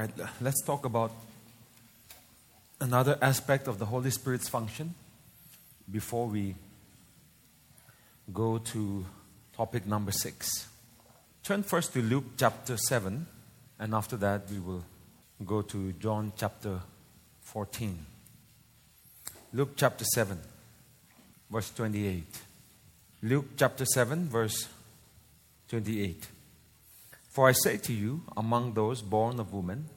right, let's talk about another aspect of the Holy Spirit's function before we go to topic number six. Turn first to Luke chapter 7, and after that, we will go to John chapter 14. Luke chapter 7, verse 28. Luke chapter 7, verse 28. For I say to you, among those born of woman,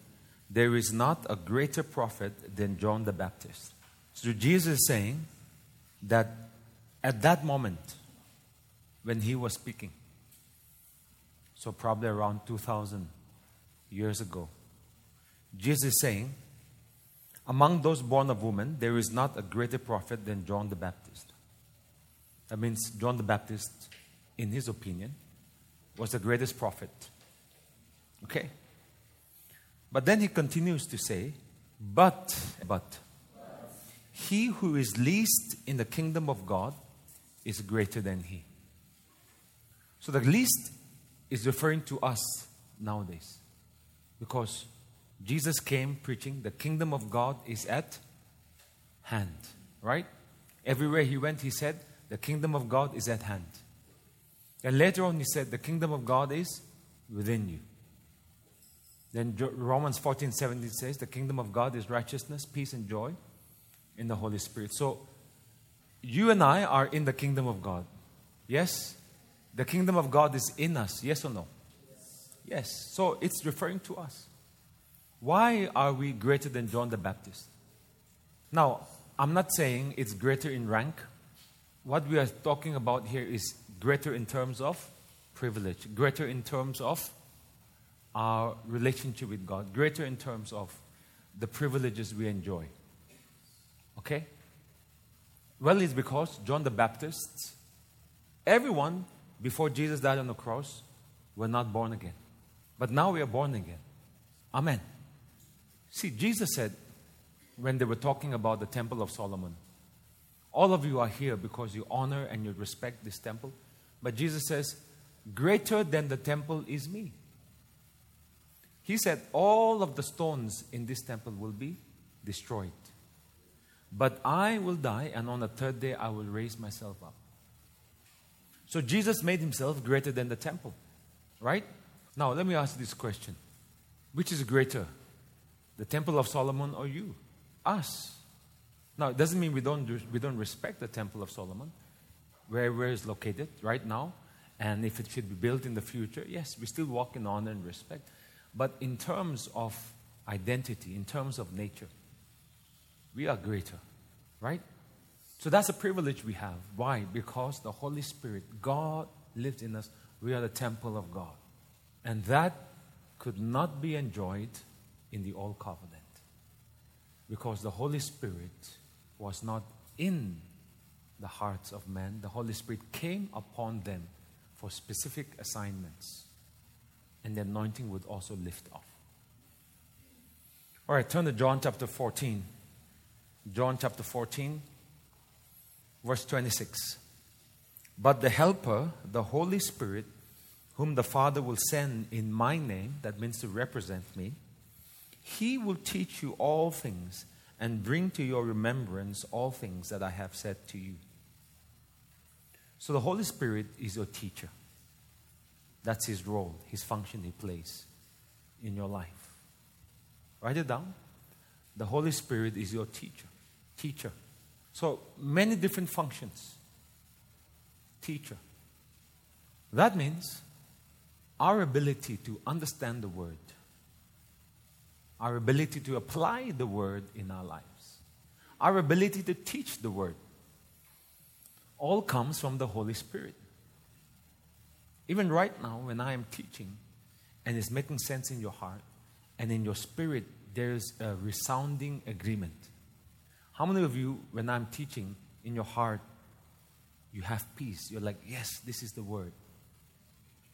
there is not a greater prophet than John the Baptist. So Jesus is saying that at that moment, when he was speaking, so probably around 2000 years ago, Jesus is saying, among those born of woman, there is not a greater prophet than John the Baptist. That means John the Baptist, in his opinion, was the greatest prophet. Okay? But then he continues to say, but, but, he who is least in the kingdom of God is greater than he. So the least is referring to us nowadays. Because Jesus came preaching, the kingdom of God is at hand, right? Everywhere he went, he said, the kingdom of God is at hand. And later on, he said, the kingdom of God is within you. Then Romans 14 17 says, the kingdom of God is righteousness, peace, and joy in the Holy Spirit. So, you and I are in the kingdom of God. Yes? The kingdom of God is in us. Yes or no? Yes. yes. So, it's referring to us. Why are we greater than John the Baptist? Now, I'm not saying it's greater in rank. What we are talking about here is greater in terms of privilege, greater in terms of our relationship with God, greater in terms of the privileges we enjoy. Okay? Well, it's because John the Baptist, everyone before Jesus died on the cross were not born again. But now we are born again. Amen. See, Jesus said when they were talking about the Temple of Solomon, all of you are here because you honor and you respect this temple. But Jesus says, Greater than the temple is me. He said, All of the stones in this temple will be destroyed. But I will die, and on the third day I will raise myself up. So Jesus made himself greater than the temple, right? Now, let me ask this question Which is greater, the temple of Solomon or you? Us. Now, it doesn't mean we don't, we don't respect the temple of Solomon, where, where it's located right now, and if it should be built in the future. Yes, we still walk in honor and respect. But in terms of identity, in terms of nature, we are greater, right? So that's a privilege we have. Why? Because the Holy Spirit, God lives in us. We are the temple of God. And that could not be enjoyed in the Old Covenant because the Holy Spirit was not in the hearts of men. The Holy Spirit came upon them for specific assignments, and the anointing would also lift off. All right, turn to John chapter 14. John chapter 14, verse 26. But the Helper, the Holy Spirit, whom the Father will send in my name, that means to represent me, he will teach you all things and bring to your remembrance all things that I have said to you. So the Holy Spirit is your teacher. That's his role, his function he plays in your life. Write it down. The Holy Spirit is your teacher. Teacher. So many different functions. Teacher. That means our ability to understand the word our ability to apply the word in our lives, our ability to teach the word, all comes from the Holy Spirit. Even right now, when I am teaching and it's making sense in your heart and in your spirit, there's a resounding agreement. How many of you, when I'm teaching in your heart, you have peace? You're like, yes, this is the word.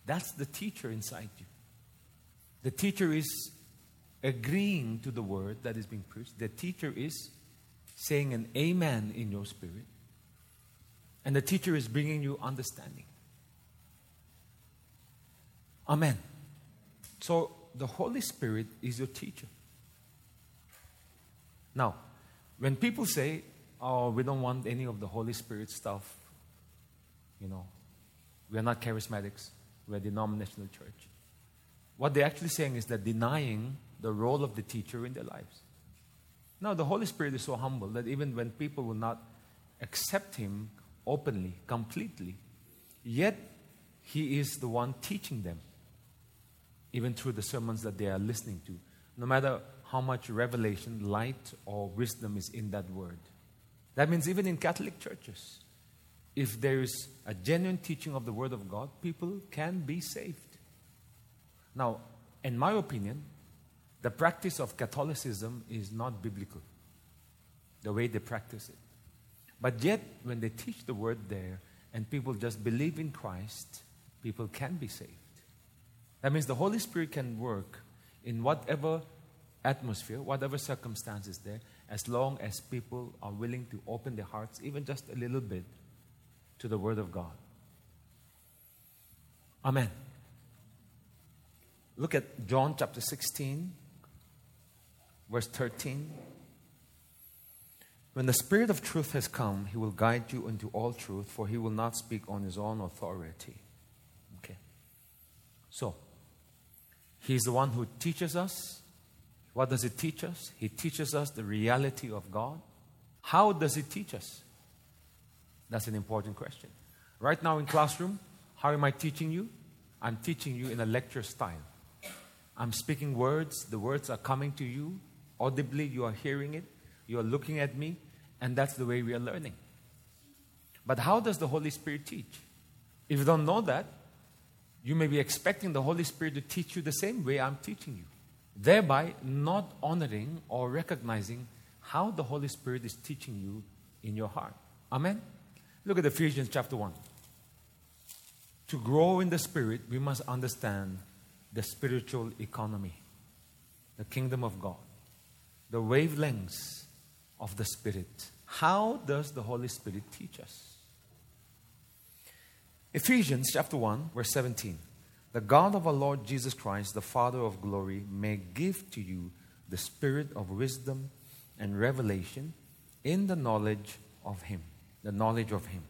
That's the teacher inside you. The teacher is agreeing to the word that is being preached. The teacher is saying an amen in your spirit. And the teacher is bringing you understanding. Amen. So the Holy Spirit is your teacher. Now, when people say, oh, we don't want any of the Holy Spirit stuff, you know, we are not charismatics, we're denominational church. What they're actually saying is that denying the role of the teacher in their lives. Now, the Holy Spirit is so humble that even when people will not accept Him openly, completely, yet He is the one teaching them, even through the sermons that they are listening to, no matter how much revelation, light, or wisdom is in that word. That means even in Catholic churches, if there is a genuine teaching of the Word of God, people can be saved. Now, in my opinion, the practice of Catholicism is not biblical, the way they practice it. But yet, when they teach the word there and people just believe in Christ, people can be saved. That means the Holy Spirit can work in whatever atmosphere, whatever circumstances there, as long as people are willing to open their hearts, even just a little bit, to the Word of God. Amen. Look at John chapter 16, verse 13. When the Spirit of truth has come, he will guide you into all truth, for he will not speak on his own authority. Okay. So, he's the one who teaches us. What does he teach us? He teaches us the reality of God. How does he teach us? That's an important question. Right now in classroom, how am I teaching you? I'm teaching you in a lecture style. I'm speaking words, the words are coming to you audibly, you are hearing it, you are looking at me, and that's the way we are learning. But how does the Holy Spirit teach? If you don't know that, you may be expecting the Holy Spirit to teach you the same way I'm teaching you, thereby not honoring or recognizing how the Holy Spirit is teaching you in your heart. Amen? Look at Ephesians chapter 1. To grow in the Spirit, we must understand the spiritual economy, the kingdom of God, the wavelengths of the Spirit. How does the Holy Spirit teach us? Ephesians chapter 1, verse 17. The God of our Lord Jesus Christ, the Father of glory, may give to you the spirit of wisdom and revelation in the knowledge of Him. The knowledge of Him.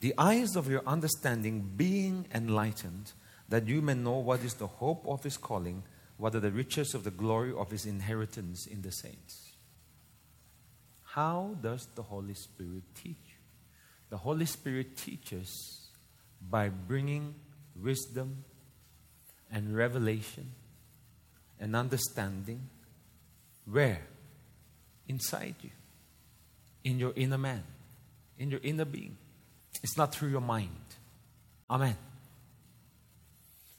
The eyes of your understanding being enlightened that you may know what is the hope of his calling, what are the riches of the glory of his inheritance in the saints. How does the Holy Spirit teach? The Holy Spirit teaches by bringing wisdom and revelation and understanding where? Inside you, in your inner man, in your inner being. It's not through your mind. Amen.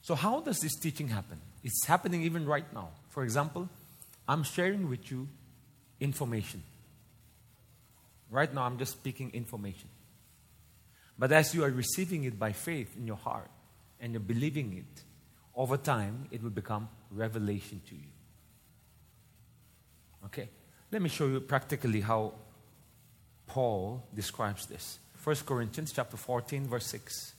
So, how does this teaching happen? It's happening even right now. For example, I'm sharing with you information. Right now, I'm just speaking information. But as you are receiving it by faith in your heart and you're believing it, over time, it will become revelation to you. Okay? Let me show you practically how Paul describes this. 1 Corinthians chapter 14 verse 6.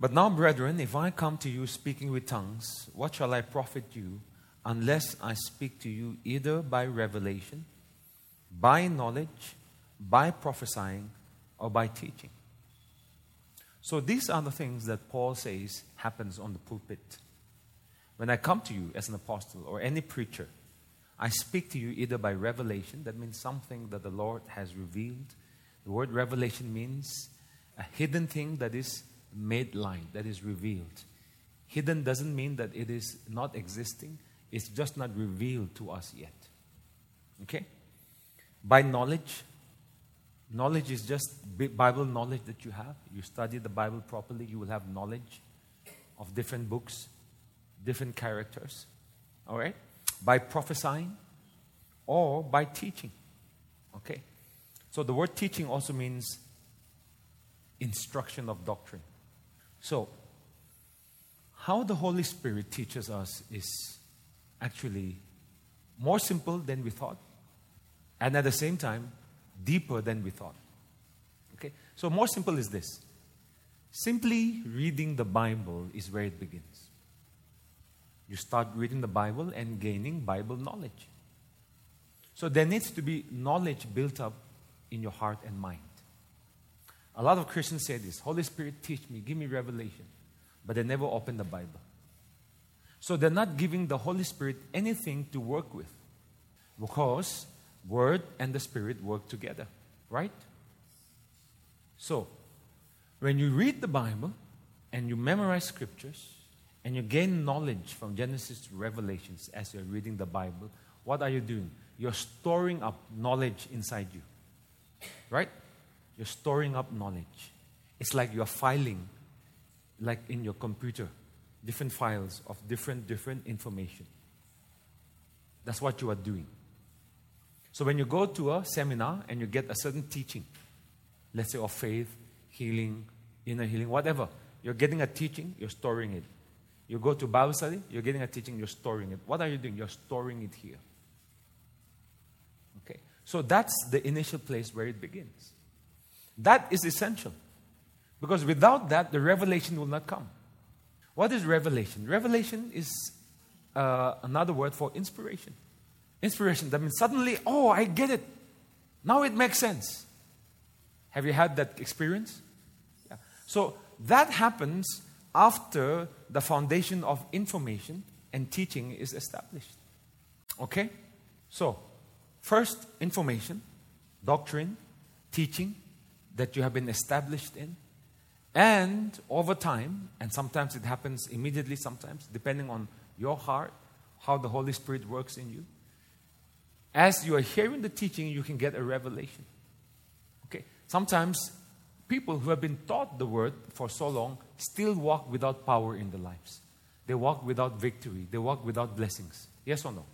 But now, brethren, if I come to you speaking with tongues, what shall I profit you unless I speak to you either by revelation, by knowledge, by prophesying, or by teaching? So these are the things that Paul says happens on the pulpit. When I come to you as an apostle or any preacher, I speak to you either by revelation, that means something that the Lord has revealed. The word revelation means a hidden thing that is made light, that is revealed. Hidden doesn't mean that it is not existing, it's just not revealed to us yet. Okay? By knowledge, knowledge is just Bible knowledge that you have. You study the Bible properly, you will have knowledge of different books, different characters. All right? By prophesying or by teaching. Okay? So the word teaching also means instruction of doctrine. So, how the Holy Spirit teaches us is actually more simple than we thought, and at the same time, deeper than we thought. Okay? So, more simple is this simply reading the Bible is where it begins. You start reading the Bible and gaining Bible knowledge. So there needs to be knowledge built up in your heart and mind. A lot of Christians say this Holy Spirit, teach me, give me revelation. But they never open the Bible. So they're not giving the Holy Spirit anything to work with. Because Word and the Spirit work together, right? So, when you read the Bible and you memorize scriptures and you gain knowledge from Genesis to Revelations as you're reading the Bible, what are you doing? You're storing up knowledge inside you. Right? You're storing up knowledge. It's like you're filing, like in your computer, different files of different, different information. That's what you are doing. So when you go to a seminar and you get a certain teaching, let's say of faith, healing, inner healing, whatever, you're getting a teaching, you're storing it. You go to Bible study, you're getting a teaching, you're storing it. What are you doing? You're storing it here. Okay. So that's the initial place where it begins. That is essential. Because without that, the revelation will not come. What is revelation? Revelation is uh, another word for inspiration. Inspiration. That means suddenly, oh, I get it. Now it makes sense. Have you had that experience? Yeah. So that happens after the foundation of information and teaching is established. Okay? So, first, information, doctrine, teaching that you have been established in. And over time, and sometimes it happens immediately, sometimes, depending on your heart, how the Holy Spirit works in you. As you are hearing the teaching, you can get a revelation. Okay? Sometimes people who have been taught the word for so long still walk without power in their lives. They walk without victory. They walk without blessings. Yes or no?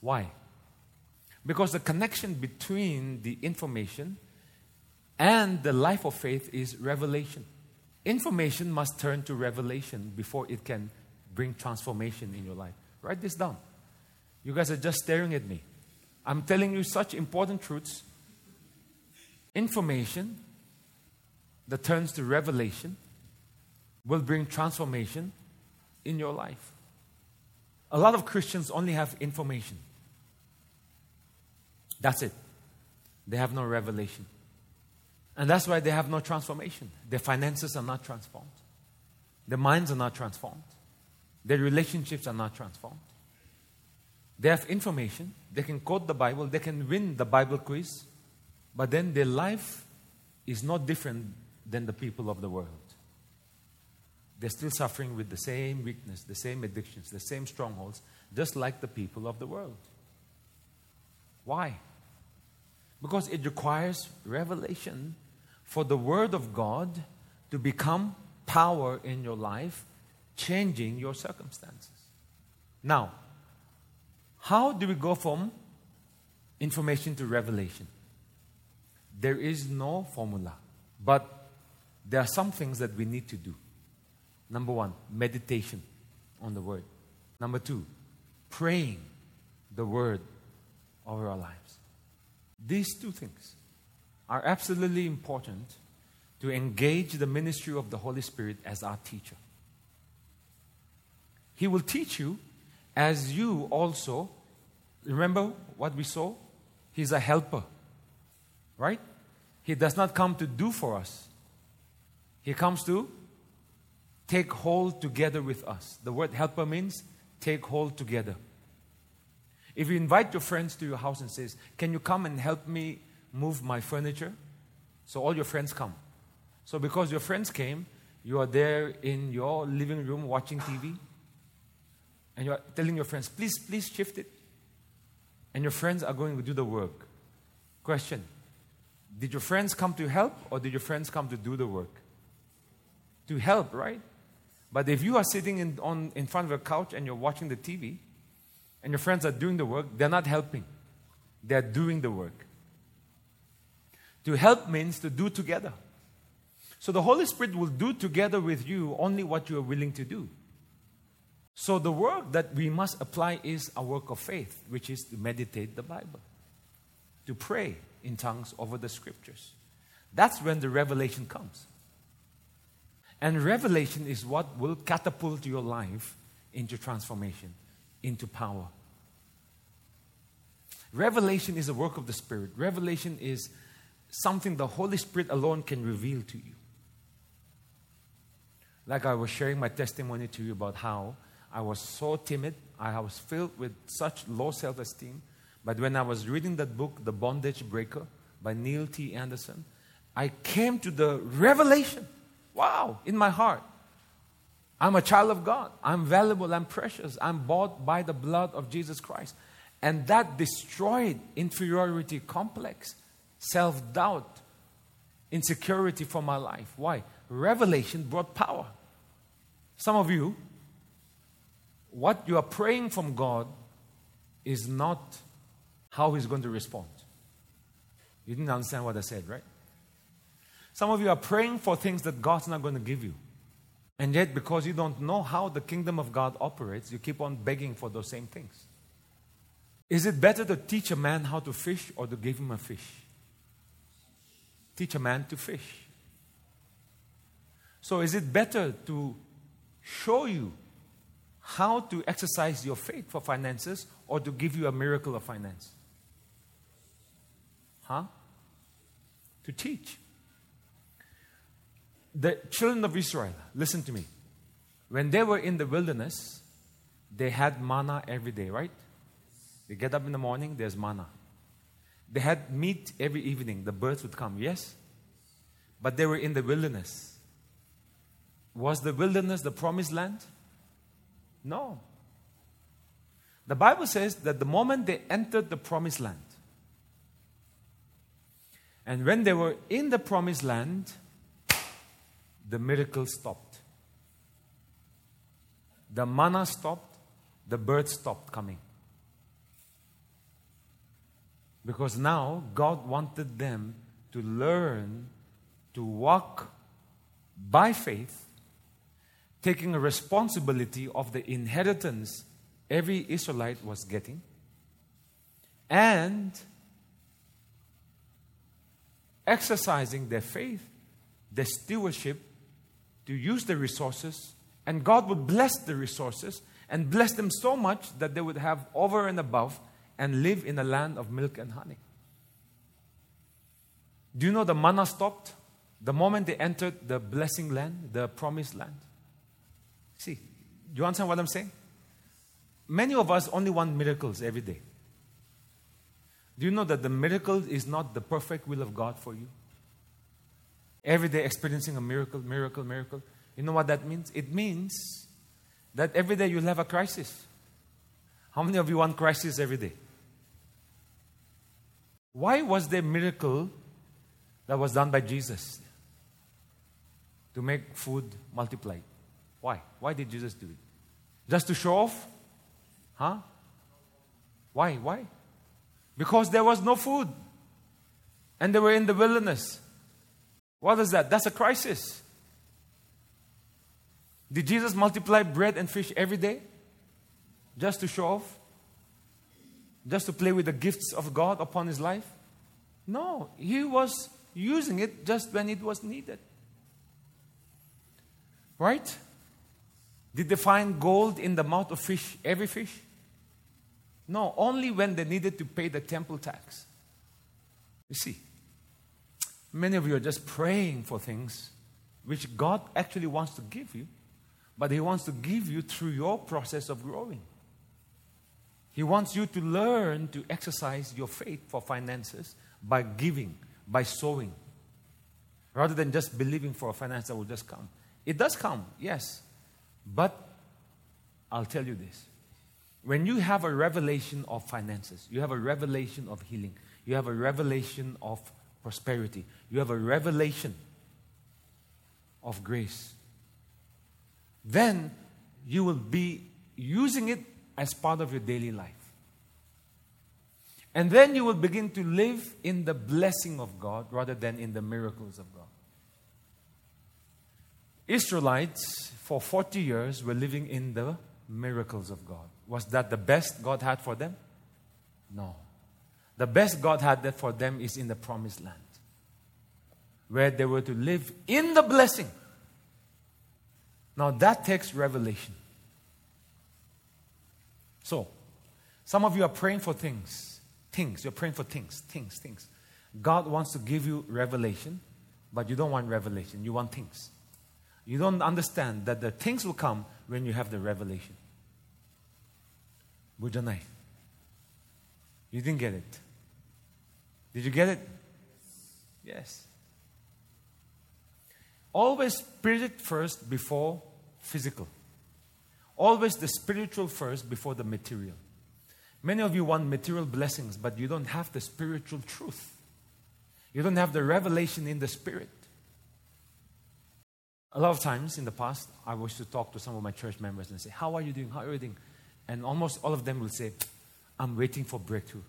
Why? Because the connection between the information and the life of faith is revelation. Information must turn to revelation before it can bring transformation in your life. Write this down. You guys are just staring at me. I'm telling you such important truths. Information that turns to revelation will bring transformation in your life. A lot of Christians only have information. That's it. They have no revelation. And that's why they have no transformation. Their finances are not transformed. Their minds are not transformed. Their relationships are not transformed. They have information. They can quote the Bible. They can win the Bible quiz. But then their life is not different than the people of the world. They're still suffering with the same weakness, the same addictions, the same strongholds, just like the people of the world. Why? Because it requires revelation for the Word of God to become power in your life, changing your circumstances. Now, how do we go from information to revelation? There is no formula, but there are some things that we need to do. Number one, meditation on the Word. Number two, praying the Word over our lives. These two things are absolutely important to engage the ministry of the Holy Spirit as our teacher. He will teach you as you also, remember what we saw? He's a helper, right? He does not come to do for us, He comes to take hold together with us. The word helper means take hold together. If you invite your friends to your house and says, "Can you come and help me move my furniture?" So all your friends come. So because your friends came, you are there in your living room watching TV, and you are telling your friends, "Please, please shift it." And your friends are going to do the work. Question: Did your friends come to help, or did your friends come to do the work? To help, right? But if you are sitting in, on, in front of a couch and you're watching the TV and your friends are doing the work, they're not helping. They're doing the work. To help means to do together. So the Holy Spirit will do together with you only what you are willing to do. So the work that we must apply is a work of faith, which is to meditate the Bible, to pray in tongues over the scriptures. That's when the revelation comes. And revelation is what will catapult your life into transformation, into power. Revelation is a work of the Spirit. Revelation is something the Holy Spirit alone can reveal to you. Like I was sharing my testimony to you about how I was so timid, I was filled with such low self esteem. But when I was reading that book, The Bondage Breaker by Neil T. Anderson, I came to the revelation wow, in my heart. I'm a child of God. I'm valuable. I'm precious. I'm bought by the blood of Jesus Christ. And that destroyed inferiority complex, self doubt, insecurity for my life. Why? Revelation brought power. Some of you, what you are praying from God is not how He's going to respond. You didn't understand what I said, right? Some of you are praying for things that God's not going to give you. And yet, because you don't know how the kingdom of God operates, you keep on begging for those same things. Is it better to teach a man how to fish or to give him a fish? Teach a man to fish. So, is it better to show you how to exercise your faith for finances or to give you a miracle of finance? Huh? To teach. The children of Israel, listen to me. When they were in the wilderness, they had manna every day, right? They get up in the morning, there's manna. They had meat every evening, the birds would come, yes? But they were in the wilderness. Was the wilderness the promised land? No. The Bible says that the moment they entered the promised land, and when they were in the promised land, the miracle stopped. The manna stopped, the birds stopped coming. Because now God wanted them to learn to walk by faith, taking a responsibility of the inheritance every Israelite was getting, and exercising their faith, their stewardship to use the resources, and God would bless the resources and bless them so much that they would have over and above and live in a land of milk and honey. Do you know the manna stopped the moment they entered the blessing land, the promised land? See, do you understand what I'm saying? Many of us only want miracles every day. Do you know that the miracle is not the perfect will of God for you? Every day experiencing a miracle, miracle, miracle. You know what that means? It means that every day you'll have a crisis. How many of you want crisis every day? Why was there a miracle that was done by Jesus to make food multiply? Why? Why did Jesus do it? Just to show off? Huh? Why? Why? Because there was no food. And they were in the wilderness. What is that? That's a crisis. Did Jesus multiply bread and fish every day? Just to show off? Just to play with the gifts of God upon his life? No, he was using it just when it was needed. Right? Did they find gold in the mouth of fish, every fish? No, only when they needed to pay the temple tax. You see, Many of you are just praying for things which God actually wants to give you, but He wants to give you through your process of growing. He wants you to learn to exercise your faith for finances by giving, by sowing, rather than just believing for a finance that will just come. It does come, yes, but I'll tell you this. When you have a revelation of finances, you have a revelation of healing, you have a revelation of prosperity. You have a revelation of grace. Then you will be using it as part of your daily life. And then you will begin to live in the blessing of God rather than in the miracles of God. Israelites, for 40 years, were living in the miracles of God. Was that the best God had for them? No. The best God had for them is in the promised land, where they were to live in the blessing. Now that takes revelation. So, some of you are praying for things. Things. You're praying for things. Things. Things. God wants to give you revelation, but you don't want revelation. You want things. You don't understand that the things will come when you have the revelation. Bujanai. You didn't get it. Did you get it? Yes. Always spirit first before physical. Always the spiritual first before the material. Many of you want material blessings, but you don't have the spiritual truth. You don't have the revelation in the spirit. A lot of times in the past, I used to talk to some of my church members and say, How are you doing? How are you doing? And almost all of them will say, I'm waiting for breakthrough,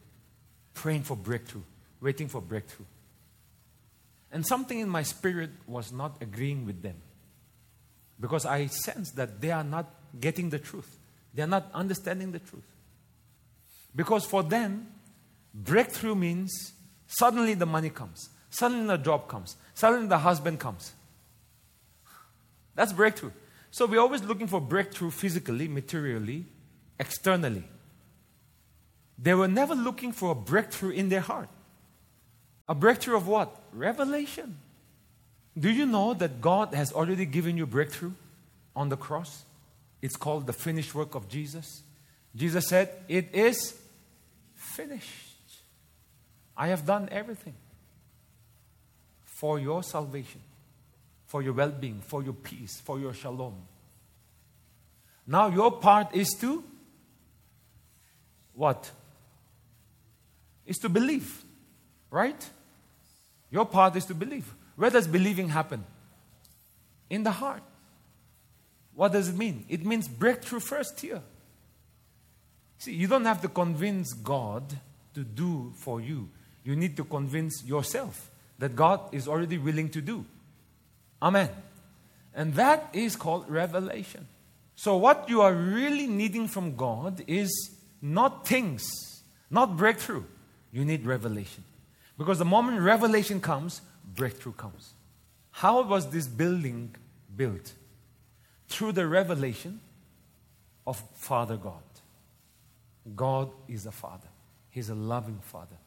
praying for breakthrough, waiting for breakthrough. And something in my spirit was not agreeing with them because I sensed that they are not getting the truth, they are not understanding the truth. Because for them, breakthrough means suddenly the money comes, suddenly the job comes, suddenly the husband comes. That's breakthrough. So we're always looking for breakthrough physically, materially, externally. They were never looking for a breakthrough in their heart. A breakthrough of what? Revelation. Do you know that God has already given you breakthrough on the cross? It's called the finished work of Jesus. Jesus said, It is finished. I have done everything for your salvation, for your well being, for your peace, for your shalom. Now your part is to what? Is to believe, right? Your part is to believe. Where does believing happen? In the heart. What does it mean? It means breakthrough first here. See, you don't have to convince God to do for you. You need to convince yourself that God is already willing to do. Amen. And that is called revelation. So, what you are really needing from God is not things, not breakthrough. You need revelation. Because the moment revelation comes, breakthrough comes. How was this building built? Through the revelation of Father God. God is a Father. He's a loving Father.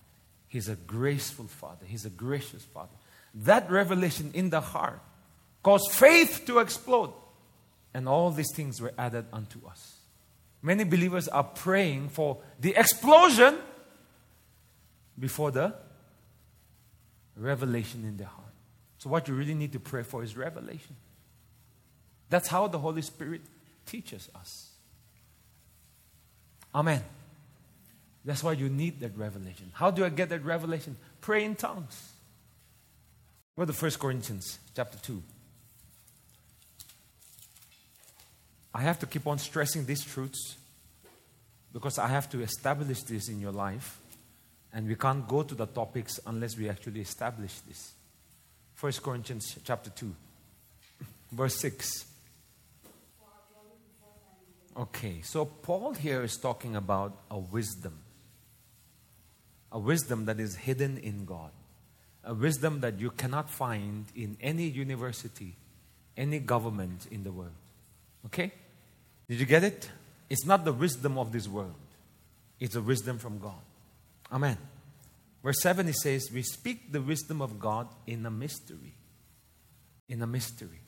He's a graceful Father. He's a gracious Father. That revelation in the heart caused faith to explode. And all these things were added unto us. Many believers are praying for the explosion before the revelation in their heart. So, what you really need to pray for is revelation. That's how the Holy Spirit teaches us. Amen. That's why you need that revelation. How do I get that revelation? Pray in tongues. Go to 1 Corinthians chapter 2. I have to keep on stressing these truths because I have to establish this in your life. And we can't go to the topics unless we actually establish this. 1 Corinthians chapter 2, verse 6. Okay, so Paul here is talking about a wisdom. A wisdom that is hidden in God. A wisdom that you cannot find in any university, any government in the world. Okay? Did you get it? It's not the wisdom of this world, it's a wisdom from God. Amen. Verse 7 it says, We speak the wisdom of God in a mystery. In a mystery.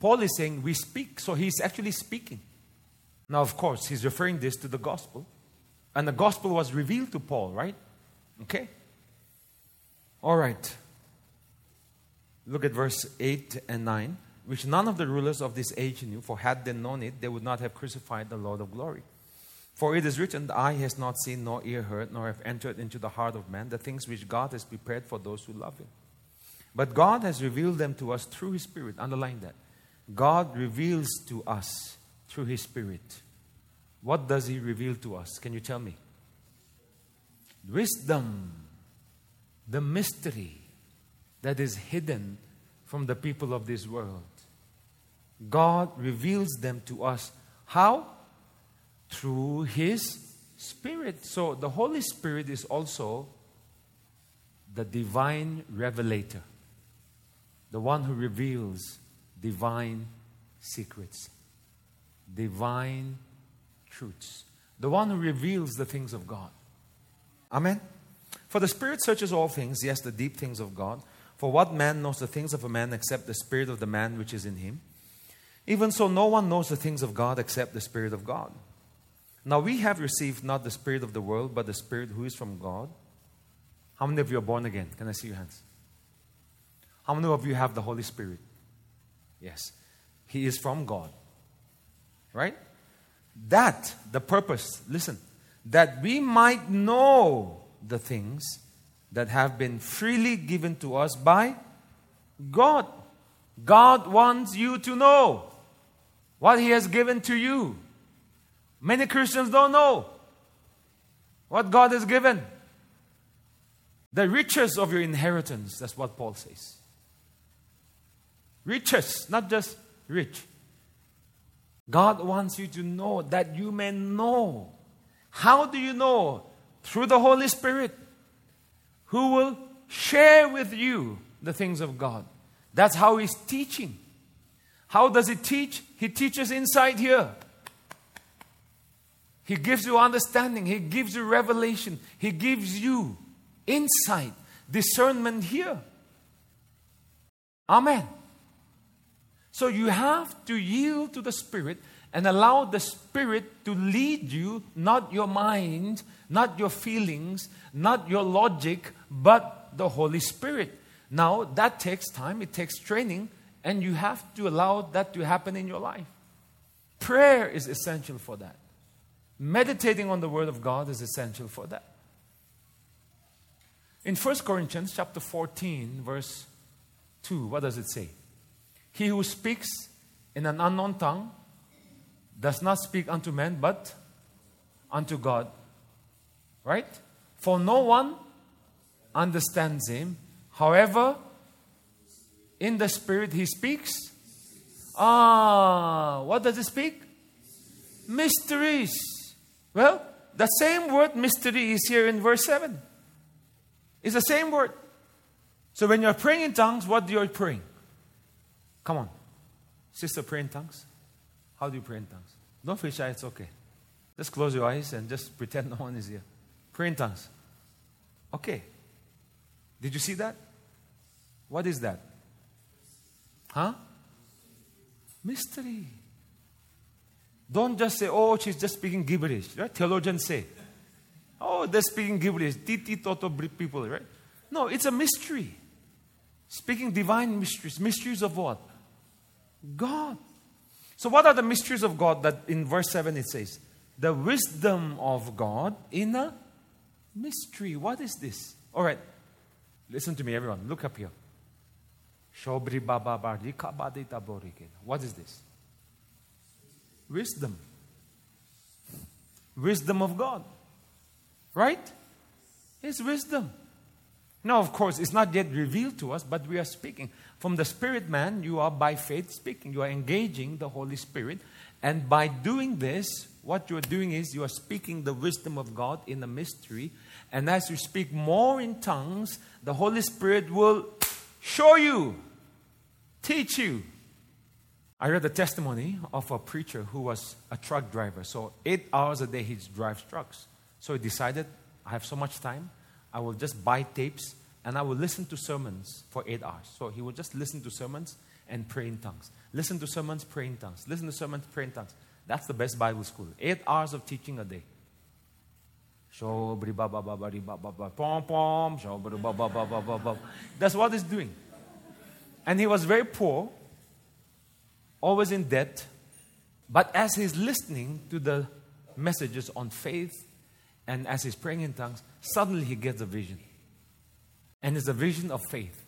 Paul is saying, We speak, so he's actually speaking. Now, of course, he's referring this to the gospel. And the gospel was revealed to Paul, right? Okay? All right. Look at verse 8 and 9 which none of the rulers of this age knew, for had they known it, they would not have crucified the Lord of glory. For it is written, The eye has not seen, nor ear heard, nor have entered into the heart of man the things which God has prepared for those who love Him. But God has revealed them to us through His Spirit. Underline that. God reveals to us through His Spirit. What does He reveal to us? Can you tell me? Wisdom, the mystery that is hidden from the people of this world. God reveals them to us. How? Through His Spirit. So the Holy Spirit is also the divine revelator, the one who reveals divine secrets, divine truths. the one who reveals the things of God. Amen. For the Spirit searches all things, yes, the deep things of God. For what man knows the things of a man except the Spirit of the man which is in him? Even so, no one knows the things of God except the Spirit of God. Now we have received not the Spirit of the world, but the Spirit who is from God. How many of you are born again? Can I see your hands? How many of you have the Holy Spirit? Yes. He is from God. Right? That, the purpose, listen, that we might know the things that have been freely given to us by God. God wants you to know what He has given to you. Many Christians don't know what God has given. The riches of your inheritance, that's what Paul says. Riches, not just rich. God wants you to know that you may know. How do you know? Through the Holy Spirit, who will share with you the things of God. That's how He's teaching. How does He teach? He teaches inside here. He gives you understanding, He gives you revelation, He gives you insight, discernment here. Amen. So you have to yield to the Spirit and allow the Spirit to lead you, not your mind, not your feelings, not your logic, but the Holy Spirit. Now, that takes time, it takes training, and you have to allow that to happen in your life. Prayer is essential for that. Meditating on the Word of God is essential for that. In 1 Corinthians chapter 14, verse 2, what does it say? He who speaks in an unknown tongue does not speak unto men, but unto God. Right? For no one understands him. However, in the Spirit he speaks. Ah, what does he speak? Mysteries. Well, the same word mystery is here in verse 7. It's the same word. So when you're praying in tongues, what do you pray? Come on. Sister, pray in tongues. How do you pray in tongues? Don't feel shy, it's okay. Just close your eyes and just pretend no one is here. Pray in tongues. Okay. Did you see that? What is that? Huh? Mystery. Don't just say, oh, she's just speaking gibberish. Right? Theologians say, oh, they're speaking gibberish. Titi toto people, right? No, it's a mystery. Speaking divine mysteries. Mysteries of what? God. So, what are the mysteries of God that in verse 7 it says? The wisdom of God in a mystery. What is this? All right, listen to me, everyone. Look up here. What is this? Wisdom. Wisdom of God. Right? It's wisdom. Now, of course, it's not yet revealed to us, but we are speaking. From the spirit man, you are by faith speaking. You are engaging the Holy Spirit. And by doing this, what you are doing is you are speaking the wisdom of God in a mystery. And as you speak more in tongues, the Holy Spirit will show you, teach you. I read the testimony of a preacher who was a truck driver. So, eight hours a day he drives trucks. So, he decided, I have so much time. I will just buy tapes and I will listen to sermons for eight hours. So he would just listen to sermons and pray in tongues. Listen to sermons, pray in tongues. Listen to sermons, pray in tongues. That's the best Bible school. Eight hours of teaching a day. That's what he's doing. And he was very poor, always in debt. But as he's listening to the messages on faith and as he's praying in tongues, suddenly he gets a vision. And it's a vision of faith,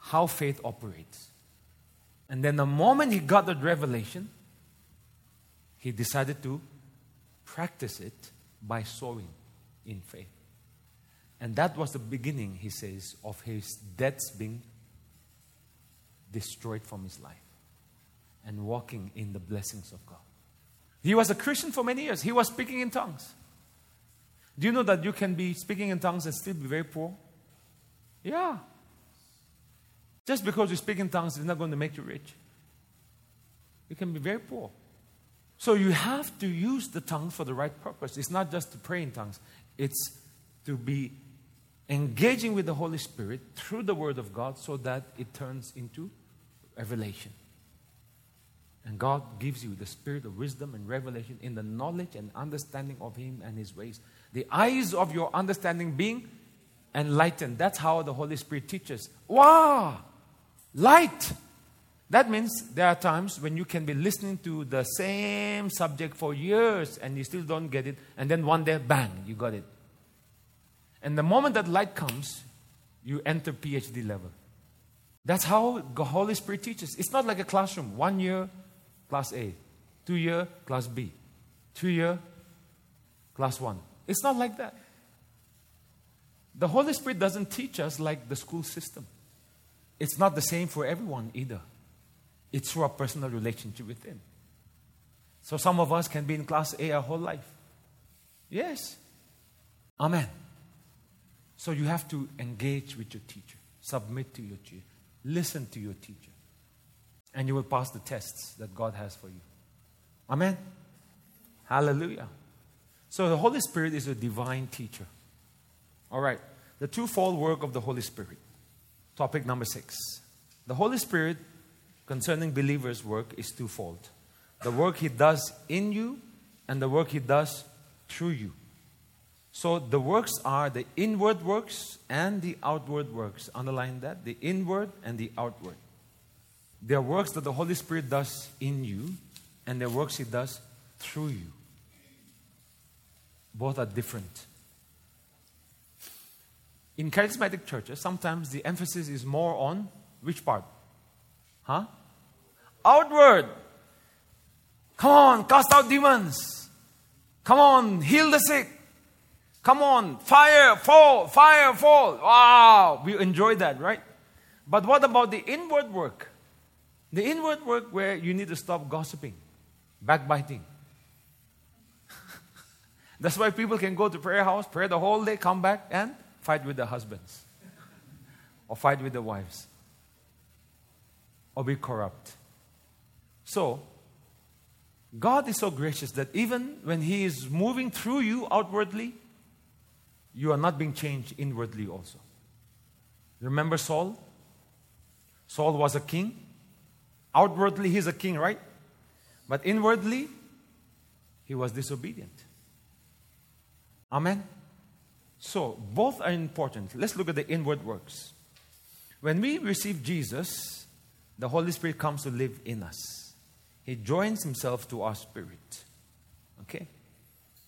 how faith operates. And then the moment he got that revelation, he decided to practice it by sowing in faith. And that was the beginning, he says, of his debts being destroyed from his life and walking in the blessings of God. He was a Christian for many years. He was speaking in tongues. Do you know that you can be speaking in tongues and still be very poor? Yeah. Just because you speak in tongues is not going to make you rich. You can be very poor. So you have to use the tongue for the right purpose. It's not just to pray in tongues, it's to be engaging with the Holy Spirit through the Word of God so that it turns into revelation. And God gives you the spirit of wisdom and revelation in the knowledge and understanding of Him and His ways. The eyes of your understanding being enlightened. That's how the Holy Spirit teaches. Wow! Light! That means there are times when you can be listening to the same subject for years and you still don't get it, and then one day, bang, you got it. And the moment that light comes, you enter PhD level. That's how the Holy Spirit teaches. It's not like a classroom. One year, class A. Two year, class B. Two year, class one. It's not like that. The Holy Spirit doesn't teach us like the school system. It's not the same for everyone either. It's through a personal relationship with Him. So some of us can be in class A our whole life. Yes. Amen. So you have to engage with your teacher, submit to your teacher, listen to your teacher, and you will pass the tests that God has for you. Amen. Hallelujah. So the Holy Spirit is a divine teacher. All right. The twofold work of the Holy Spirit. Topic number six. The Holy Spirit concerning believers' work is twofold the work He does in you and the work He does through you. So the works are the inward works and the outward works. Underline that the inward and the outward. There are works that the Holy Spirit does in you, and the works He does through you. Both are different. In charismatic churches, sometimes the emphasis is more on which part? Huh? Outward. Come on, cast out demons. Come on, heal the sick. Come on, fire, fall, fire, fall. Wow, we enjoy that, right? But what about the inward work? The inward work where you need to stop gossiping, backbiting. That's why people can go to prayer house, pray the whole day, come back and fight with their husbands or fight with their wives or be corrupt. So, God is so gracious that even when He is moving through you outwardly, you are not being changed inwardly also. Remember Saul? Saul was a king. Outwardly, he's a king, right? But inwardly, he was disobedient. Amen? So, both are important. Let's look at the inward works. When we receive Jesus, the Holy Spirit comes to live in us. He joins himself to our spirit. Okay?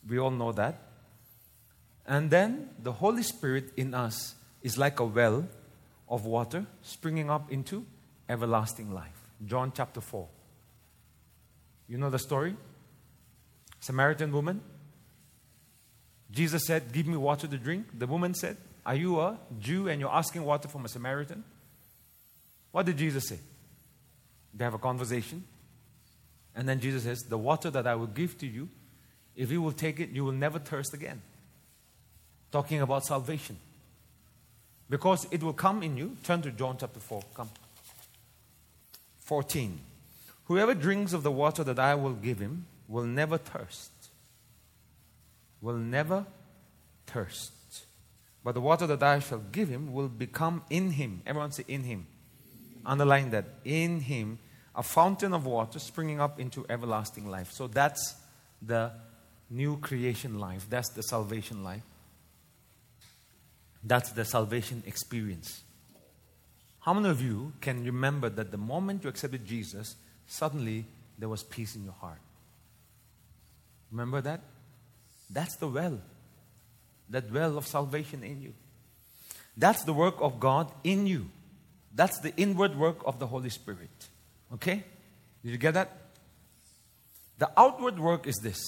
We all know that. And then the Holy Spirit in us is like a well of water springing up into everlasting life. John chapter 4. You know the story? Samaritan woman. Jesus said, Give me water to drink. The woman said, Are you a Jew and you're asking water from a Samaritan? What did Jesus say? They have a conversation. And then Jesus says, The water that I will give to you, if you will take it, you will never thirst again talking about salvation. Because it will come in you. Turn to John chapter 4. Come. 14. Whoever drinks of the water that I will give him will never thirst. Will never thirst. But the water that I shall give him will become in him. Everyone say in him. Underline that. In him, a fountain of water springing up into everlasting life. So that's the new creation life. That's the salvation life. That's the salvation experience. How many of you can remember that the moment you accepted Jesus, suddenly there was peace in your heart? Remember that? That's the well. That well of salvation in you. That's the work of God in you. That's the inward work of the Holy Spirit. Okay? Did you get that? The outward work is this.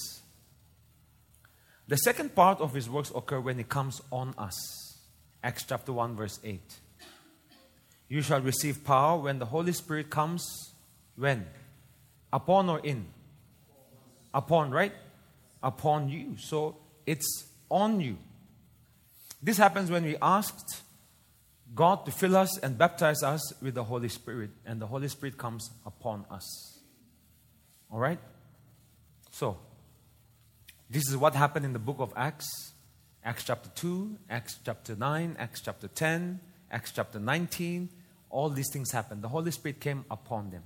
The second part of his works occur when he comes on us. Acts chapter 1, verse 8. You shall receive power when the Holy Spirit comes. When? Upon or in? Upon, right? Upon you. So it's on you. This happens when we asked God to fill us and baptize us with the Holy Spirit, and the Holy Spirit comes upon us. All right? So, this is what happened in the book of Acts Acts chapter 2, Acts chapter 9, Acts chapter 10, Acts chapter 19. All these things happened. The Holy Spirit came upon them.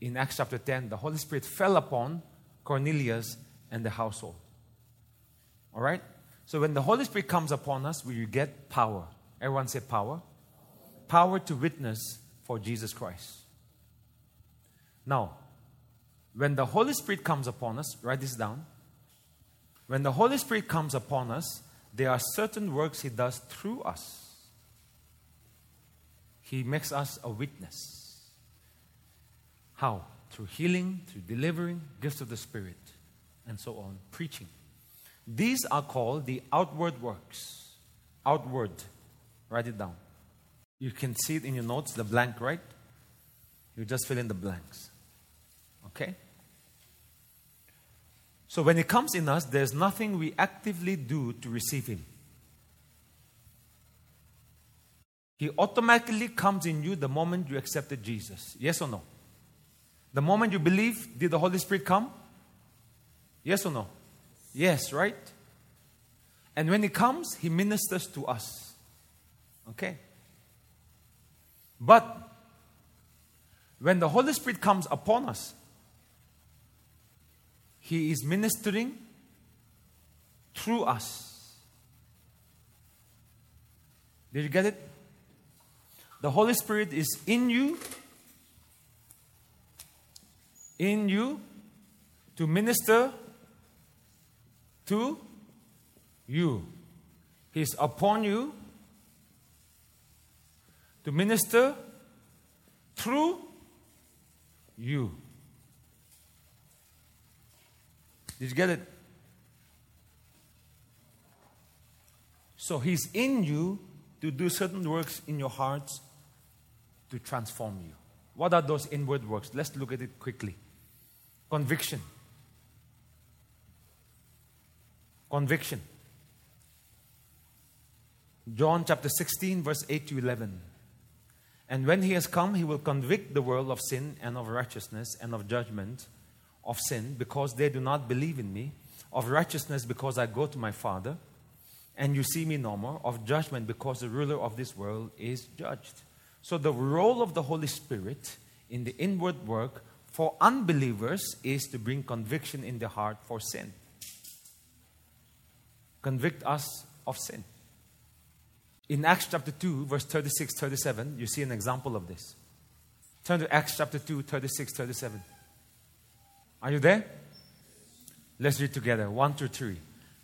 In Acts chapter 10, the Holy Spirit fell upon Cornelius and the household. All right? So when the Holy Spirit comes upon us, we get power. Everyone say power. Power to witness for Jesus Christ. Now, when the Holy Spirit comes upon us, write this down. When the Holy Spirit comes upon us, there are certain works He does through us. He makes us a witness. How? Through healing, through delivering, gifts of the Spirit, and so on, preaching. These are called the outward works. Outward. Write it down. You can see it in your notes, the blank, right? You just fill in the blanks. Okay? So when He comes in us, there's nothing we actively do to receive Him. He automatically comes in you the moment you accepted Jesus. Yes or no? The moment you believe, did the Holy Spirit come? Yes or no? Yes, right? And when He comes, He ministers to us. Okay? But when the Holy Spirit comes upon us, He is ministering through us. Did you get it? The Holy Spirit is in you, in you to minister to you. He's upon you to minister through you. Did you get it? So he's in you to do certain works in your hearts to transform you. What are those inward works? Let's look at it quickly. Conviction. Conviction. John chapter 16, verse 8 to 11. And when he has come, he will convict the world of sin and of righteousness and of judgment of sin because they do not believe in me, of righteousness because I go to my Father and you see me no more, of judgment because the ruler of this world is judged. So, the role of the Holy Spirit in the inward work for unbelievers is to bring conviction in the heart for sin. Convict us of sin. In Acts chapter 2, verse 36 37, you see an example of this. Turn to Acts chapter 2, 36 37. Are you there? Let's read together. One, two, three.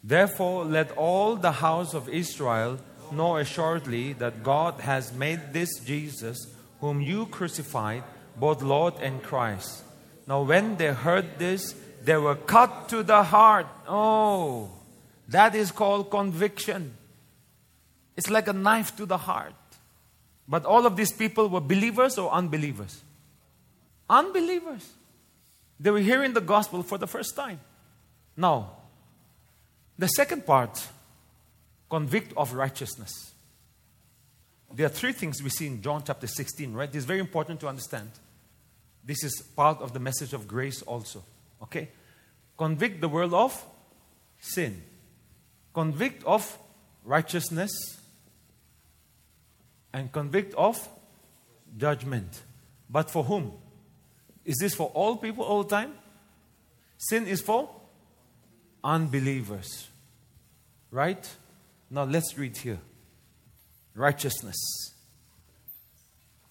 Therefore, let all the house of Israel know assuredly that God has made this Jesus, whom you crucified, both Lord and Christ. Now, when they heard this, they were cut to the heart. Oh, that is called conviction. It's like a knife to the heart. But all of these people were believers or unbelievers? Unbelievers. They were hearing the gospel for the first time. Now, the second part convict of righteousness. There are three things we see in John chapter 16, right? Is very important to understand. This is part of the message of grace also. Okay? Convict the world of sin, convict of righteousness, and convict of judgment. But for whom? Is this for all people all the time? Sin is for unbelievers. Right? Now let's read here righteousness.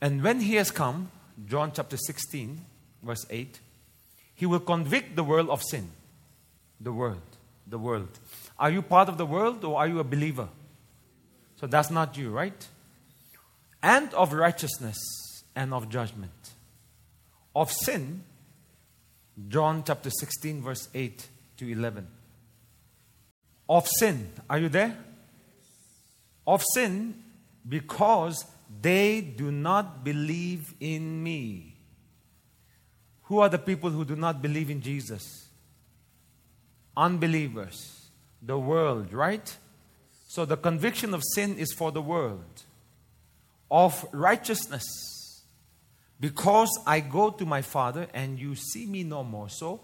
And when he has come, John chapter 16, verse 8, he will convict the world of sin. The world. The world. Are you part of the world or are you a believer? So that's not you, right? And of righteousness and of judgment. Of sin, John chapter 16, verse 8 to 11. Of sin. Are you there? of sin because they do not believe in me. Who are the people who do not believe in Jesus? Unbelievers, the world, right? So the conviction of sin is for the world, of righteousness, because I go to my Father and you see me no more. So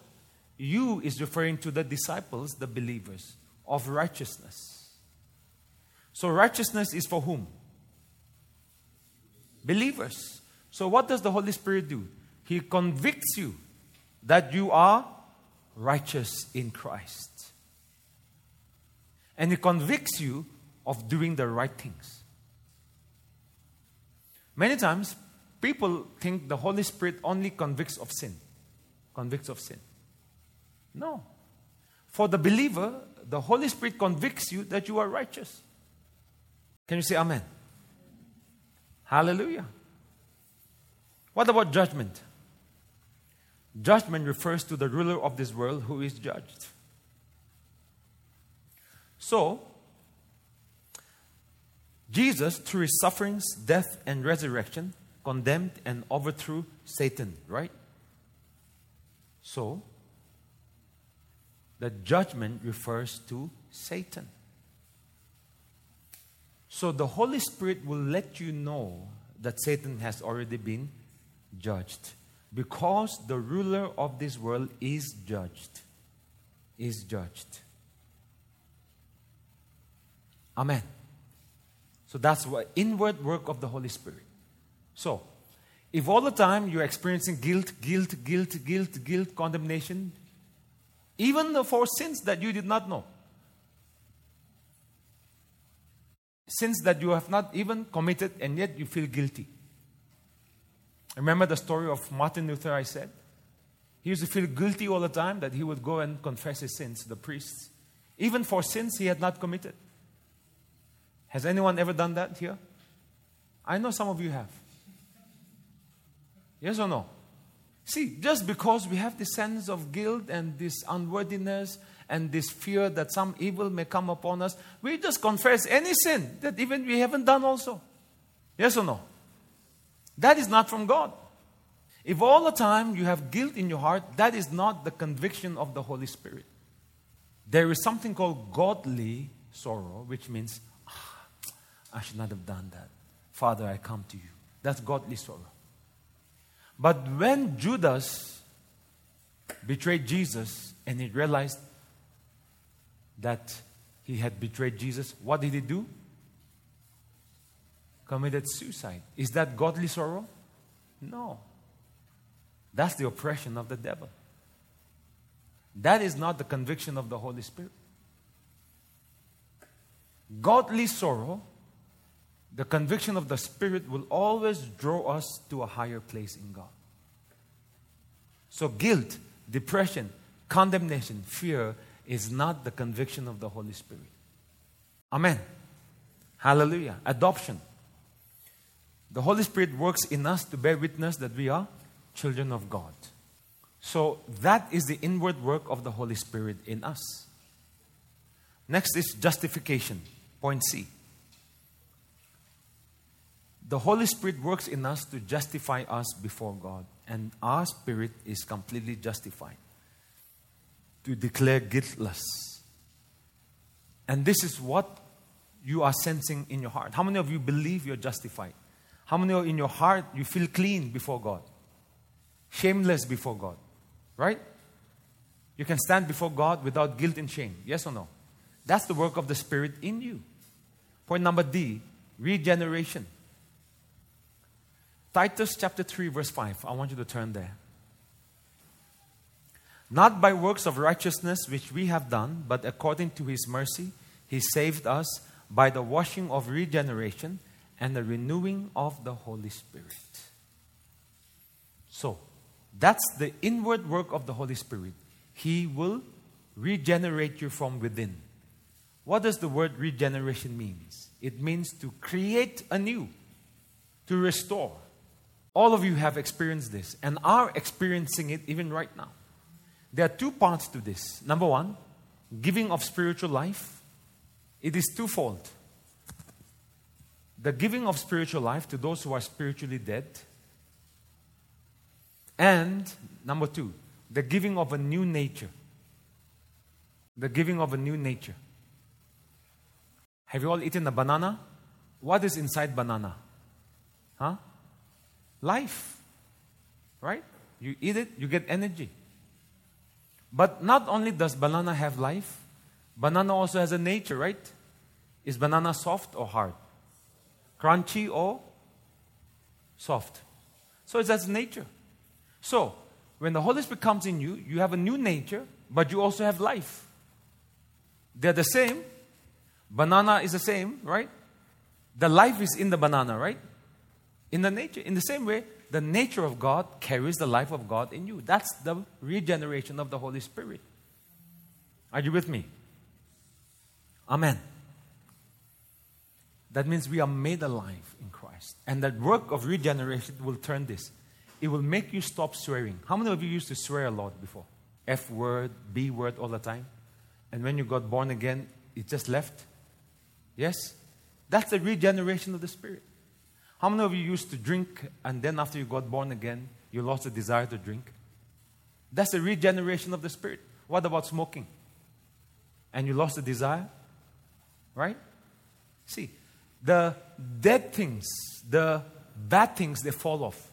You is referring to the disciples, the believers of righteousness. So, righteousness is for whom? Believers. So, what does the Holy Spirit do? He convicts you that you are righteous in Christ. And He convicts you of doing the right things. Many times, people think the Holy Spirit only convicts of sin. Convicts of sin. No. For the believer, the Holy Spirit convicts you that you are righteous. Can you say Amen? Hallelujah. What about judgment? Judgment refers to the ruler of this world who is judged. So, Jesus, through his sufferings, death, and resurrection, condemned and overthrew Satan, right? So, the judgment refers to Satan. So the Holy Spirit will let you know that Satan has already been judged because the ruler of this world is judged. Is judged. Amen. So that's what inward work of the Holy Spirit. So, if all the time you're experiencing guilt, guilt, guilt, guilt, guilt, condemnation, even for sins that you did not know, sins that you have not even committed and yet you feel guilty. Remember the story of Martin Luther, I said? He used to feel guilty all the time that he would go and confess his sins to the priests, even for sins he had not committed. Has anyone ever done that here? I know some of you have. Yes or no? See, just because we have this sense of guilt and this unworthiness and this fear that some evil may come upon us, we just confess any sin that even we haven't done also. Yes or no? That is not from God. If all the time you have guilt in your heart, that is not the conviction of the Holy Spirit. There is something called godly sorrow, which means, I should not have done that. Father, I come to you. That's godly sorrow. But when Judas betrayed Jesus and he realized that he had betrayed Jesus, what did he do? Committed suicide. Is that godly sorrow? No. That's the oppression of the devil. That is not the conviction of the Holy Spirit. Godly sorrow, the conviction of the Spirit, will always draw us to a higher place in God. So, guilt, depression, condemnation, fear is not the conviction of the Holy Spirit. Amen. Hallelujah. Adoption. The Holy Spirit works in us to bear witness that we are children of God. So that is the inward work of the Holy Spirit in us. Next is justification. Point C. The Holy Spirit works in us to justify us before God, and our spirit is completely justified to declare guiltless. And this is what you are sensing in your heart. How many of you believe you're justified? How many in your heart you feel clean before God? Shameless before God. Right? You can stand before God without guilt and shame. Yes or no? That's the work of the Spirit in you. Point number D regeneration. Titus chapter 3, verse 5. I want you to turn there. Not by works of righteousness which we have done, but according to his mercy, he saved us by the washing of regeneration and the renewing of the Holy Spirit. So, that's the inward work of the Holy Spirit. He will regenerate you from within. What does the word regeneration means? It means to create anew, to restore. All of you have experienced this and are experiencing it even right now. There are two parts to this. Number one, giving of spiritual life. It is twofold. The giving of spiritual life to those who are spiritually dead. And number two, the giving of a new nature. The giving of a new nature. Have you all eaten a banana? What is inside banana? Huh? Life. Right? You eat it, you get energy. But not only does banana have life, banana also has a nature, right? Is banana soft or hard? Crunchy or soft? So it has nature. So, when the Holy Spirit comes in you, you have a new nature, but you also have life. They're the same. Banana is the same, right? The life is in the banana, right? In the nature. In the same way, the nature of God carries the life of God in you. That's the regeneration of the Holy Spirit. Are you with me? Amen. That means we are made alive in Christ. And that work of regeneration will turn this. It will make you stop swearing. How many of you used to swear a lot before? F word, B word all the time. And when you got born again, it just left? Yes? That's the regeneration of the Spirit. How many of you used to drink and then after you got born again, you lost the desire to drink? That's the regeneration of the Spirit. What about smoking? And you lost the desire? Right? See, the dead things, the bad things, they fall off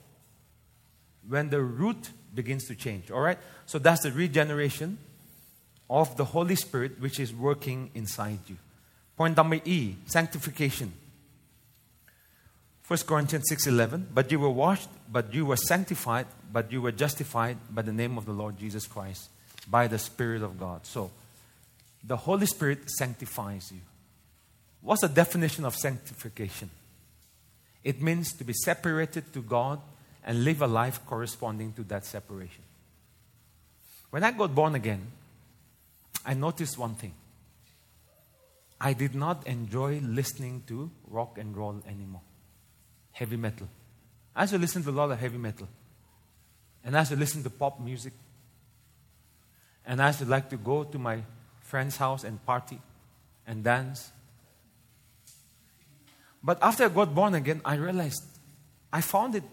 when the root begins to change. All right? So that's the regeneration of the Holy Spirit which is working inside you. Point number E sanctification. 1 Corinthians 6:11 But you were washed but you were sanctified but you were justified by the name of the Lord Jesus Christ by the spirit of God. So the Holy Spirit sanctifies you. What's the definition of sanctification? It means to be separated to God and live a life corresponding to that separation. When I got born again, I noticed one thing. I did not enjoy listening to rock and roll anymore heavy metal. I used to listen to a lot of heavy metal. And I used to listen to pop music. And I used to like to go to my friend's house and party and dance. But after I got born again, I realized I found it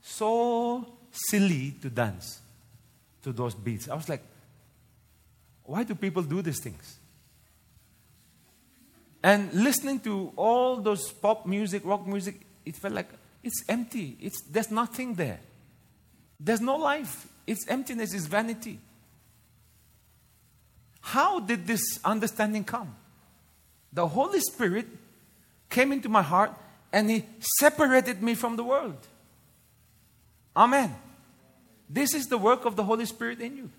so silly to dance to those beats. I was like, why do people do these things? And listening to all those pop music, rock music, it felt like it's empty. It's, there's nothing there. There's no life. It's emptiness, it's vanity. How did this understanding come? The Holy Spirit came into my heart and He separated me from the world. Amen. This is the work of the Holy Spirit in you.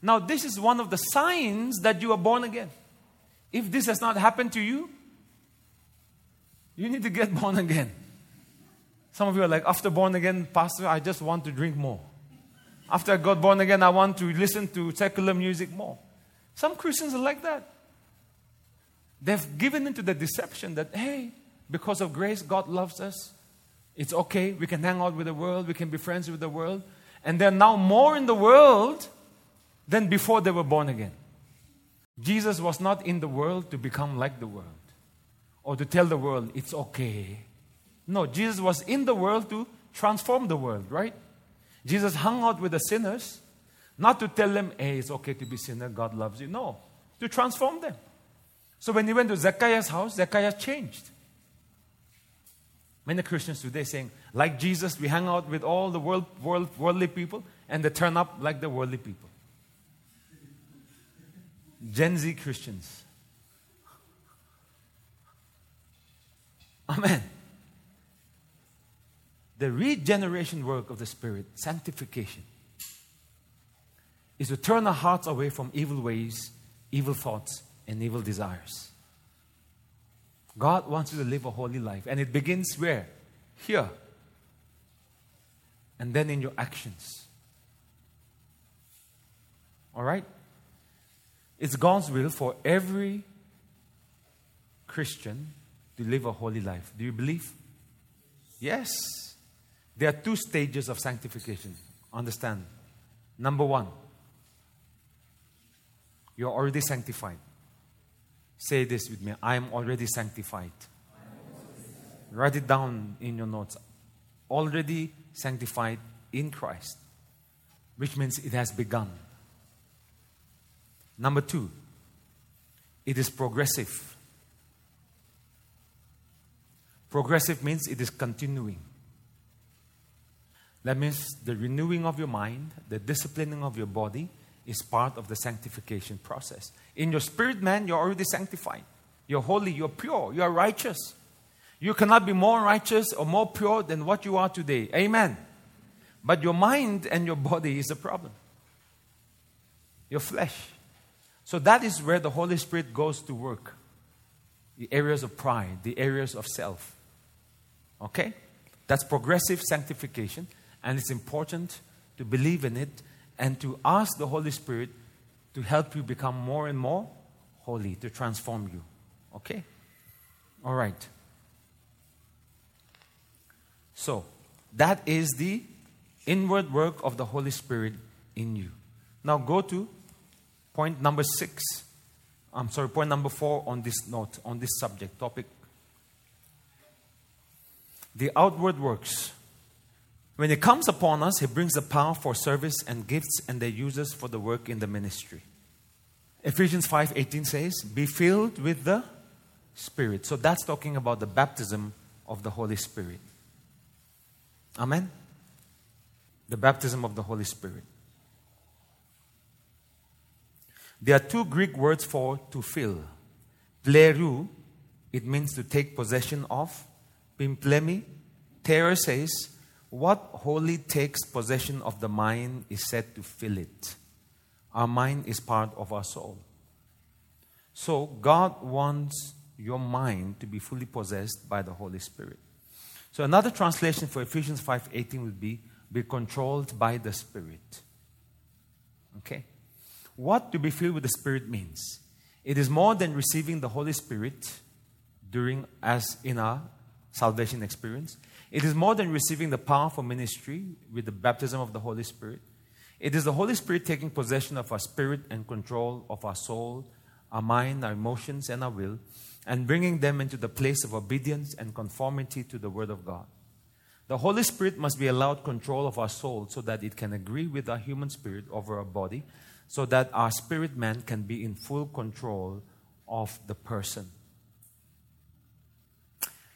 Now, this is one of the signs that you are born again. If this has not happened to you, you need to get born again. Some of you are like, after born again, Pastor, I just want to drink more. After I got born again, I want to listen to secular music more. Some Christians are like that. They've given into the deception that, hey, because of grace, God loves us. It's okay. We can hang out with the world. We can be friends with the world. And they're now more in the world than before they were born again. Jesus was not in the world to become like the world or to tell the world it's okay no, Jesus was in the world to transform the world, right? Jesus hung out with the sinners, not to tell them, hey, it's okay to be a sinner, God loves you. No, to transform them. So when he went to Zacchaeus' house, Zacchaeus changed. Many Christians today saying, like Jesus, we hang out with all the world, world, worldly people, and they turn up like the worldly people. Gen Z Christians. Amen the regeneration work of the Spirit, sanctification, is to turn our hearts away from evil ways, evil thoughts, and evil desires. God wants you to live a holy life, and it begins where? Here. And then in your actions. All right? It's God's will for every Christian to live a holy life. Do you believe? Yes. There are two stages of sanctification. Understand? Number one, you're already sanctified. Say this with me I am already sanctified. Write it down in your notes. Already sanctified in Christ, which means it has begun. Number two, it is progressive. Progressive means it is continuing. That means the renewing of your mind, the disciplining of your body, is part of the sanctification process. In your spirit man, you're already sanctified. You're holy, you're pure, you're righteous. You cannot be more righteous or more pure than what you are today. Amen. But your mind and your body is a problem. Your flesh. So that is where the Holy Spirit goes to work. The areas of pride, the areas of self. Okay? That's progressive sanctification, and it's important to believe in it and to ask the Holy Spirit to help you become more and more holy, to transform you. Okay? All right. So, that is the inward work of the Holy Spirit in you. Now, go to point number six. I'm sorry, point number four on this note, on this subject topic. The outward works. When it comes upon us, He brings the power for service and gifts and they use us for the work in the ministry. Ephesians 5:18 says, "Be filled with the Spirit." So that's talking about the baptism of the Holy Spirit. Amen. The baptism of the Holy Spirit. There are two Greek words for to fill. Plerou, it means to take possession of. Pimplemi, Thayer says, what wholly takes possession of the mind is said to fill it. Our mind is part of our soul. So God wants your mind to be fully possessed by the Holy Spirit. So another translation for Ephesians 5:18 would be be controlled by the Spirit. Okay? What to be filled with the Spirit means. It is more than receiving the Holy Spirit during as in our salvation experience. It is more than receiving the power for ministry with the baptism of the Holy Spirit. It is the Holy Spirit taking possession of our spirit and control of our soul, our mind, our emotions, and our will, and bringing them into the place of obedience and conformity to the Word of God. The Holy Spirit must be allowed control of our soul so that it can agree with our human spirit over our body, so that our spirit man can be in full control of the person.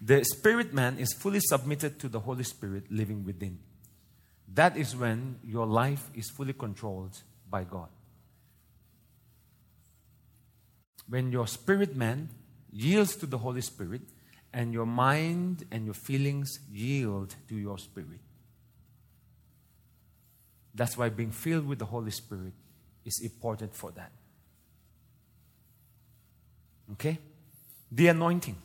The spirit man is fully submitted to the Holy Spirit living within. That is when your life is fully controlled by God. When your spirit man yields to the Holy Spirit, and your mind and your feelings yield to your spirit. That's why being filled with the Holy Spirit is important for that. Okay? The anointing.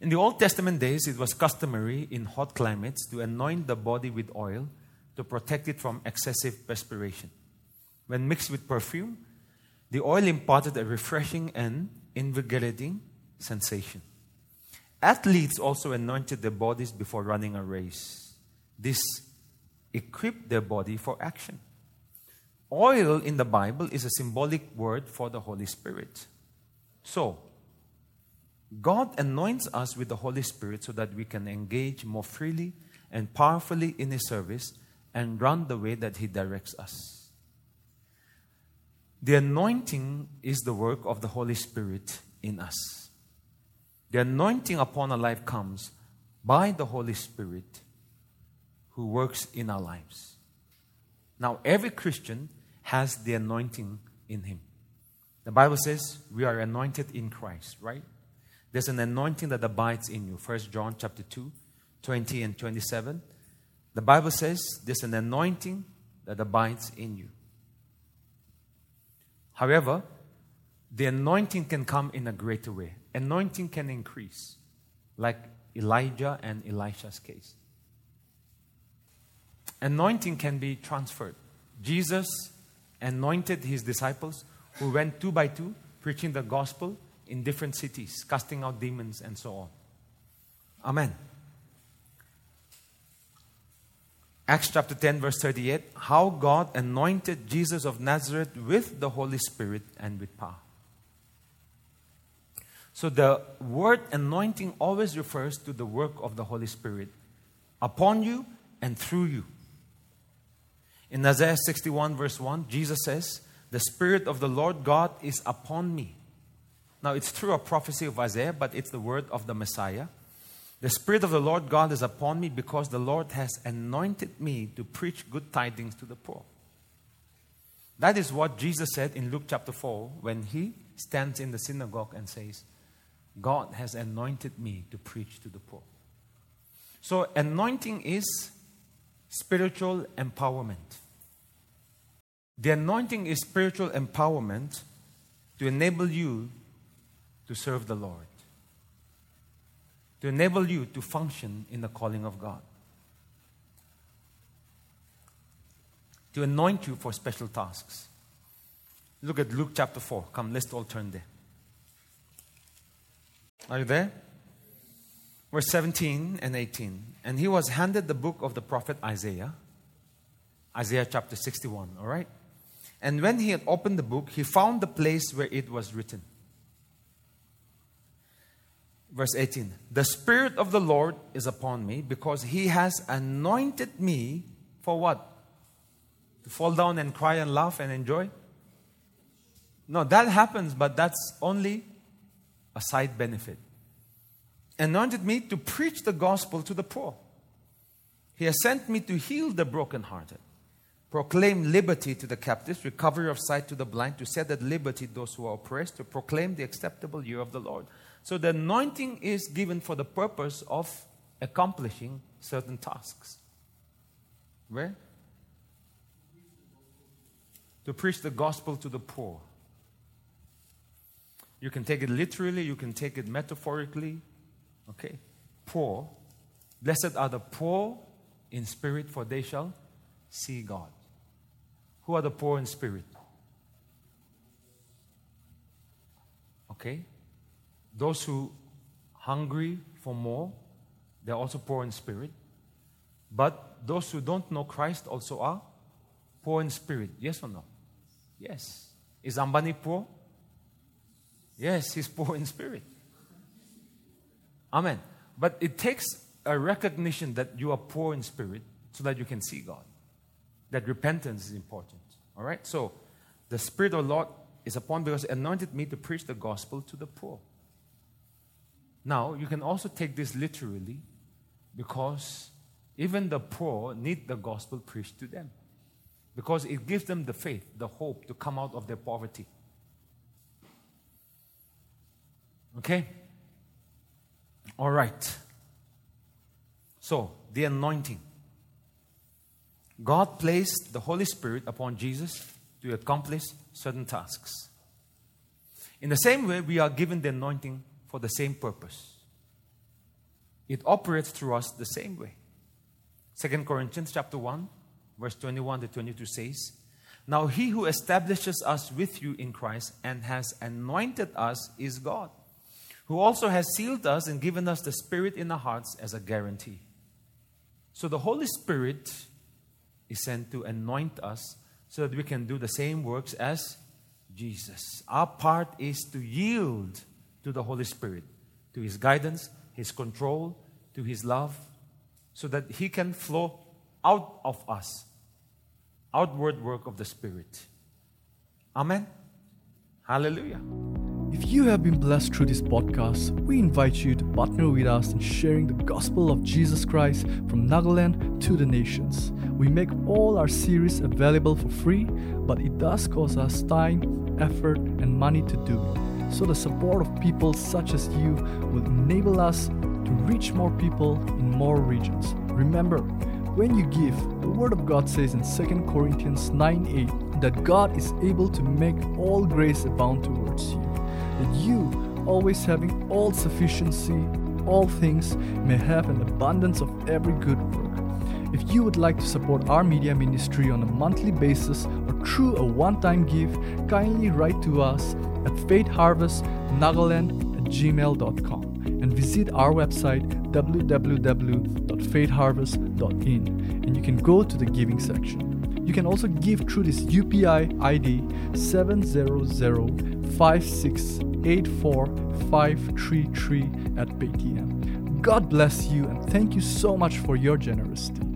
In the Old Testament days, it was customary in hot climates to anoint the body with oil to protect it from excessive perspiration. When mixed with perfume, the oil imparted a refreshing and invigorating sensation. Athletes also anointed their bodies before running a race. This equipped their body for action. Oil in the Bible is a symbolic word for the Holy Spirit. So, God anoints us with the Holy Spirit so that we can engage more freely and powerfully in His service and run the way that He directs us. The anointing is the work of the Holy Spirit in us. The anointing upon our life comes by the Holy Spirit who works in our lives. Now, every Christian has the anointing in him. The Bible says we are anointed in Christ, right? There's an anointing that abides in you. First John chapter 2, 20 and 27. The Bible says there's an anointing that abides in you. However, the anointing can come in a greater way. Anointing can increase, like Elijah and Elisha's case. Anointing can be transferred. Jesus anointed his disciples who went two by two preaching the gospel in different cities, casting out demons and so on. Amen. Acts chapter 10, verse 38 how God anointed Jesus of Nazareth with the Holy Spirit and with power. So the word anointing always refers to the work of the Holy Spirit upon you and through you. In Isaiah 61, verse 1, Jesus says, The Spirit of the Lord God is upon me now, it's through a prophecy of Isaiah, but it's the word of the Messiah. The Spirit of the Lord God is upon me because the Lord has anointed me to preach good tidings to the poor. That is what Jesus said in Luke chapter 4 when he stands in the synagogue and says, God has anointed me to preach to the poor. So, anointing is spiritual empowerment. The anointing is spiritual empowerment to enable you to serve the Lord, to enable you to function in the calling of God, to anoint you for special tasks. Look at Luke chapter 4. Come, let's all turn there. Are you there? Verse 17 and 18. And he was handed the book of the prophet Isaiah, Isaiah chapter 61, all right? And when he had opened the book, he found the place where it was written. Verse 18 The Spirit of the Lord is upon me because he has anointed me for what? To fall down and cry and laugh and enjoy? No, that happens, but that's only a side benefit. Anointed me to preach the gospel to the poor. He has sent me to heal the brokenhearted, proclaim liberty to the captives, recovery of sight to the blind, to set at liberty those who are oppressed, to proclaim the acceptable year of the Lord. So the anointing is given for the purpose of accomplishing certain tasks. Where? To preach the gospel to the poor. You can take it literally, you can take it metaphorically. Okay? Poor. Blessed are the poor in spirit, for they shall see God. Who are the poor in spirit? Okay? Those who hungry for more, they're also poor in spirit. But those who don't know Christ also are poor in spirit. Yes or no? Yes. Is Ambani poor? Yes, he's poor in spirit. Amen. But it takes a recognition that you are poor in spirit so that you can see God. That repentance is important. All right? So, the Spirit of the Lord is upon because anointed me to preach the gospel to the poor. Now, you can also take this literally because even the poor need the gospel preached to them. Because it gives them the faith, the hope to come out of their poverty. Okay? All right. So, the anointing. God placed the Holy Spirit upon Jesus to accomplish certain tasks. In the same way, we are given the anointing for the same purpose. It operates through us the same way. 2 Corinthians chapter 1, verse 21 to 22 says, Now he who establishes us with you in Christ and has anointed us is God who also has sealed us and given us the Spirit in our hearts as a guarantee. So the Holy Spirit is sent to anoint us so that we can do the same works as Jesus. Our part is to yield to the Holy Spirit, to His guidance, His control, to His love, so that He can flow out of us, outward work of the Spirit. Amen. Hallelujah. If you have been blessed through this podcast, we invite you to partner with us in sharing the gospel of Jesus Christ from Nagaland to the nations. We make all our series available for free, but it does cost us time, effort, and money to do it. So the support of people such as you will enable us to reach more people in more regions. Remember, when you give, the Word of God says in 2 Corinthians 9 8 that God is able to make all grace abound towards you that you, always having all sufficiency, all things, may have an abundance of every good work. If you would like to support our media ministry on a monthly basis or through a one time gift, kindly write to us at faithharvestnagaland at gmail.com and visit our website www.faithharvest.in and you can go to the giving section. You can also give through this UPI ID 70056845533 at Paytm. God bless you and thank you so much for your generosity.